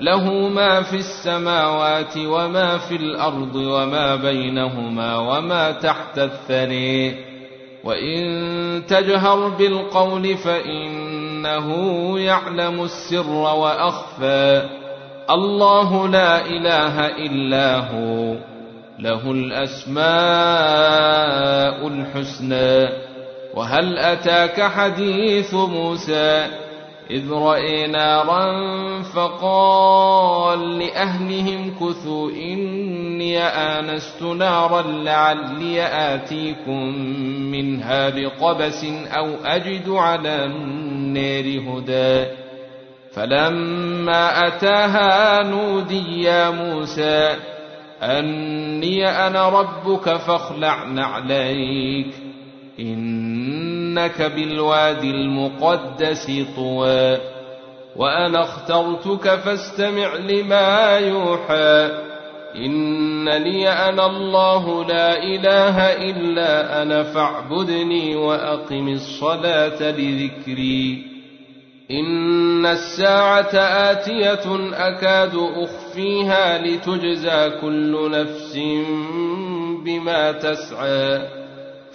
له ما في السماوات وما في الأرض وما بينهما وما تحت الثري. وإن تجهر بالقول فإنه يعلم السر وأخفى. الله لا إله إلا هو. له الأسماء الحسنى. وهل أتاك حديث موسى؟ إذ رأي نارا فقال لأهلهم كثوا إني آنست نارا لعلي آتيكم منها بقبس أو أجد على النار هدى. فلما أتاها نودي يا موسى أني أنا ربك فاخلع نعليك إنك بالوادي المقدس طوى. وأنا اخترتك فاستمع لما يوحى. إنني أنا الله لا إله إلا أنا فاعبدني وأقم الصلاة لذكري. إن الساعة آتية أكاد أخفيها لتجزى كل نفس بما تسعى.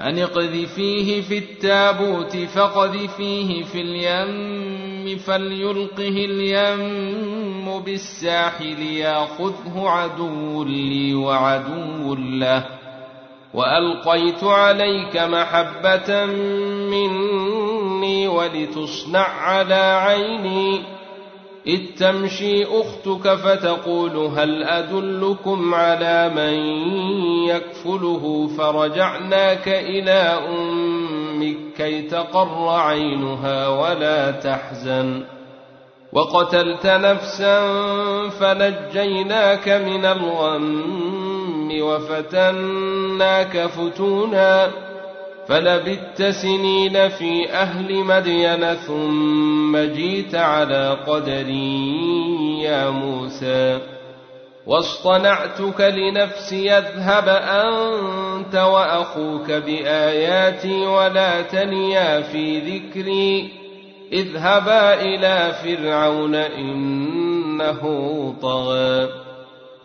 أن اقذفيه في التابوت فقذفيه في اليم فليلقه اليم بالساحل ياخذه عدو لي وعدو له. وألقيت عليك محبة مني ولتصنع على عيني. إذ تمشي أختك فتقول هل أدلكم على من يكفله فرجعناك إلى أمك كي تقر عينها ولا تحزن وقتلت نفسا فنجيناك من الغم وفتناك فتونا فلبثت سنين في أهل مدين ثم جيت على قدري يا موسى. واصطنعتك لنفسي أذهب أنت وأخوك بآياتي ولا تنيا في ذكري. اذهبا إلى فرعون إنه طغى.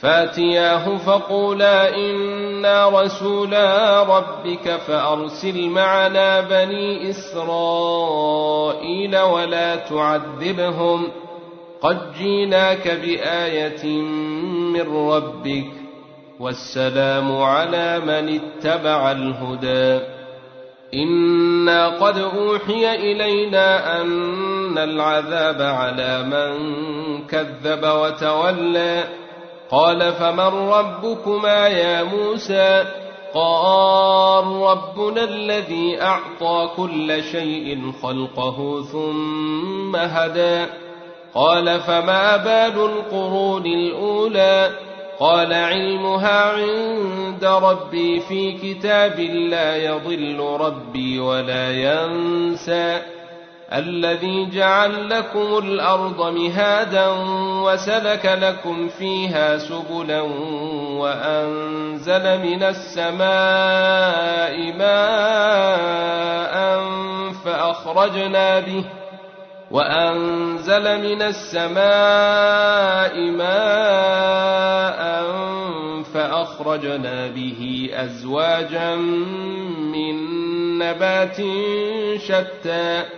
فاتياه فقولا إنا رسولا ربك فأرسل معنا بني إسرائيل ولا تعذبهم ۖ قد جيناك بآية من ربك والسلام على من اتبع الهدى إنا قد أوحي إلينا أن العذاب على من كذب وتولى قال فمن ربكما يا موسى قال ربنا الذي أعطى كل شيء خلقه ثم هدى قال فما بال القرون الأولى قال علمها عند ربي في كتاب لا يضل ربي ولا ينسى الذي جعل لكم الأرض مهادا وسلك لكم فيها سبلا وأنزل من السماء ماء فأخرجنا به وأنزل من السماء ماء فأخرجنا به أزواجا من نبات شتى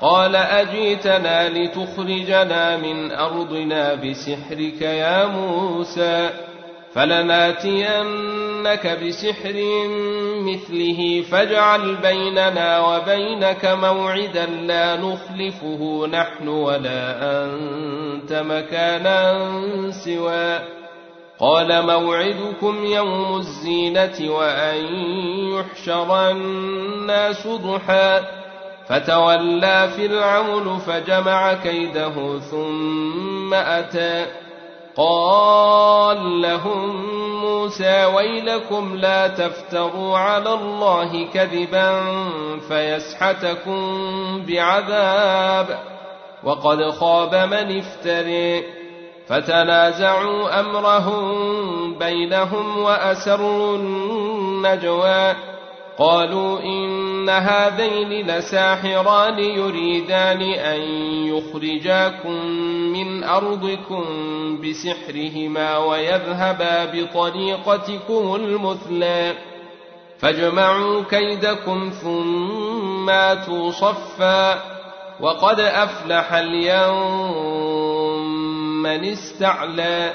قال أجيتنا لتخرجنا من أرضنا بسحرك يا موسى فلناتينك بسحر مثله فاجعل بيننا وبينك موعدا لا نخلفه نحن ولا أنت مكانا سوى. قال موعدكم يوم الزينة وأن يحشر الناس ضحى. فتولى فرعون فجمع كيده ثم أتى. قال لهم موسى ويلكم لا تفتروا على الله كذبا فيسحتكم بعذاب. وقد خاب من افتري. فتنازعوا أمرهم بينهم وأسروا النجوى. قالوا إن هذين لساحران يريدان أن يخرجاكم من أرضكم بسحرهما ويذهبا بطريقتكم المثلى. فاجمعوا كيدكم ثم آتوا صفا. وقد أفلح اليوم من استعلى.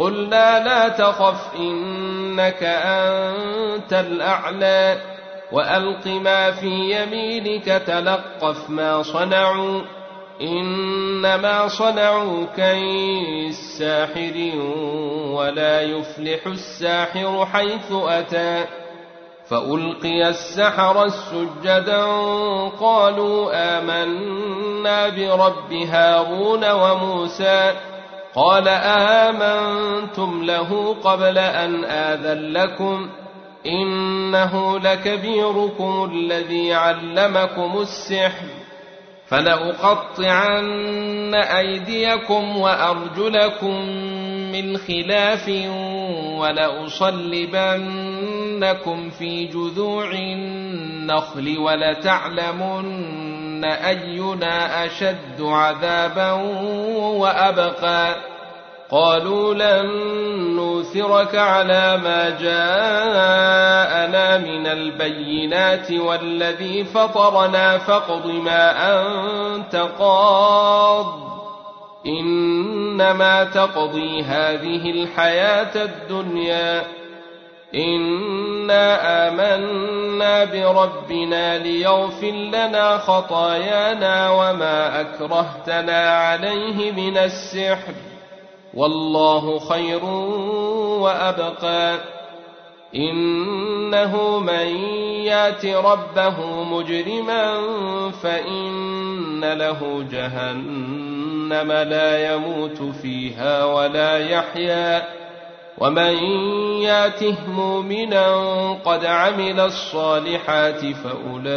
قلنا لا تخف إنك أنت الأعلى. وألق ما في يمينك تلقف ما صنعوا. إنما صنعوا كيد ساحر ولا يفلح الساحر حيث أتى. فألقي السحر السجدا قالوا آمنا برب هارون وموسى. قال آمنتم له قبل أن آذن لكم إنه لكبيركم الذي علمكم السحر فلأقطعن أيديكم وأرجلكم من خلاف ولأصلبنكم في جذوع النخل ولتعلمن أينا أشد عذابا وأبقى. قالوا لن نوثرك على ما جاءنا من البينات والذي فطرنا فاقض ما أنت قاض. إنما تقضي هذه الحياة الدنيا. انا امنا بربنا ليغفر لنا خطايانا وما اكرهتنا عليه من السحر والله خير وابقى انه من يات ربه مجرما فان له جهنم لا يموت فيها ولا يحيا ومن ياته مؤمنا قد عمل الصالحات فأولئك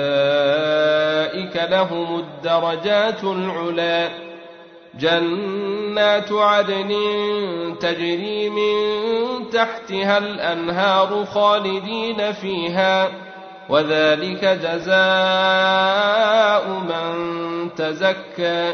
لهم الدرجات العلي جنات عدن تجري من تحتها الأنهار خالدين فيها وذلك جزاء من تزكى.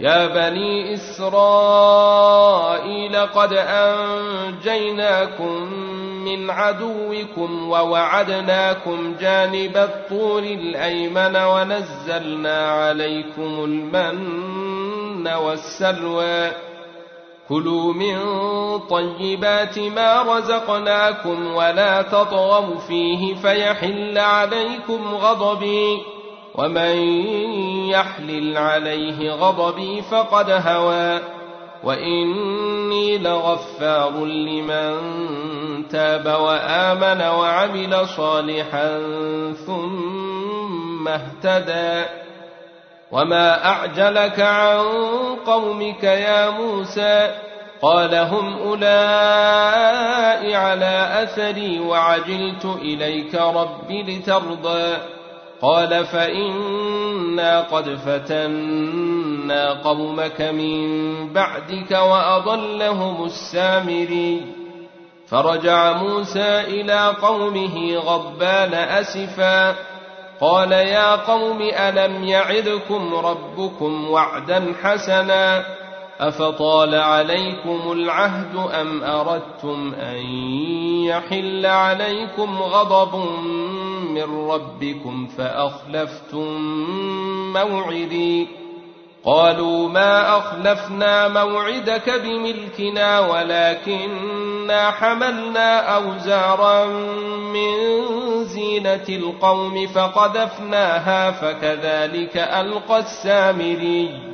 يا بني إسرائيل قد أنجيناكم من عدوكم ووعدناكم جانب الطور الأيمن ونزلنا عليكم المن والسلوى. كلوا من طيبات ما رزقناكم ولا تطغوا فيه فيحل عليكم غضبي. ومن يحلل عليه غضبي فقد هوى وإني لغفار لمن تاب وآمن وعمل صالحا ثم اهتدى. وما أعجلك عن قومك يا موسى قال هم أولئك على أثري وعجلت إليك رب لترضى. قال فإنا قد فتنا قومك من بعدك وأضلهم السامري. فرجع موسى إلى قومه غضبان أسفا. قال يا قوم ألم يعدكم ربكم وعدا حسنا؟ أفطال عليكم العهد أم أردتم أن يحل عليكم غضب من ربكم فأخلفتم موعدي. قالوا ما أخلفنا موعدك بملكنا ولكنا حملنا أوزارا من زينة القوم فقذفناها فكذلك ألقى السامري.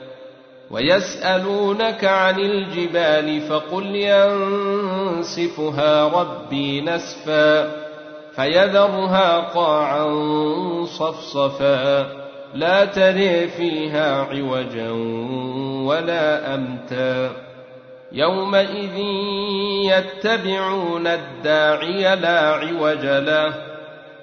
ويسألونك عن الجبال فقل ينسفها ربي نسفا فيذرها قاعا صفصفا لا تري فيها عوجا ولا أمتا يومئذ يتبعون الداعي لا عوج له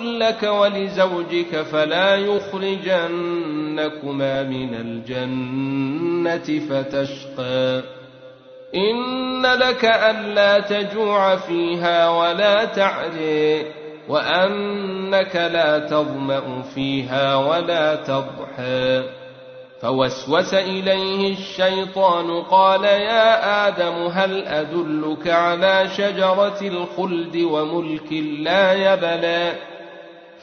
لك ولزوجك فلا يخرجنكما من الجنة فتشقى. إن لك ألا تجوع فيها ولا تعري وأنك لا تظمأ فيها ولا تضحى. فوسوس إليه الشيطان قال يا آدم هل أدلك على شجرة الخلد وملك لا يبلى؟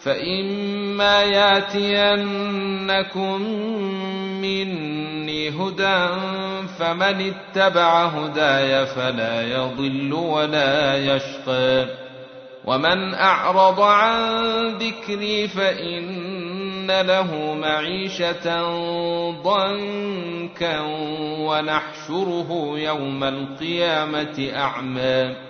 فإما ياتينكم مني هدى فمن اتبع هداي فلا يضل ولا يشقى ومن أعرض عن ذكري فإن له معيشة ضنكا ونحشره يوم القيامة أعمى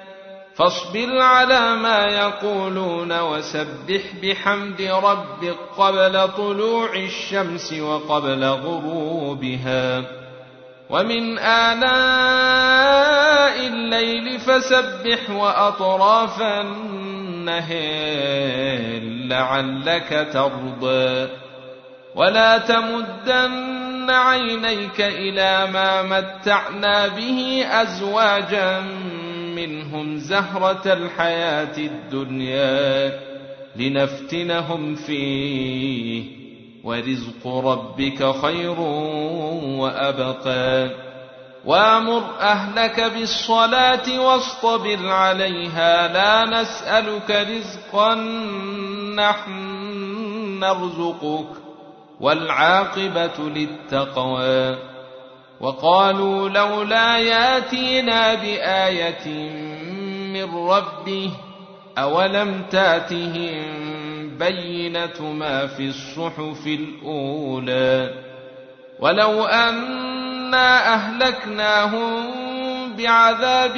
فاصبر على ما يقولون وسبح بحمد ربك قبل طلوع الشمس وقبل غروبها. ومن آناء الليل فسبح وأطراف النهار لعلك ترضى. ولا تمدن عينيك إلى ما متعنا به أزواجا منهم زهرة الحياة الدنيا لنفتنهم فيه ورزق ربك خير وأبقى. وأمر أهلك بالصلاة واصطبر عليها لا نسألك رزقا نحن نرزقك والعاقبة للتقوى. وقالوا لولا ياتينا بآية من ربه أولم تأتهم بينة ما في الصحف الأولى ولو أن إنا أهلكناهم بعذاب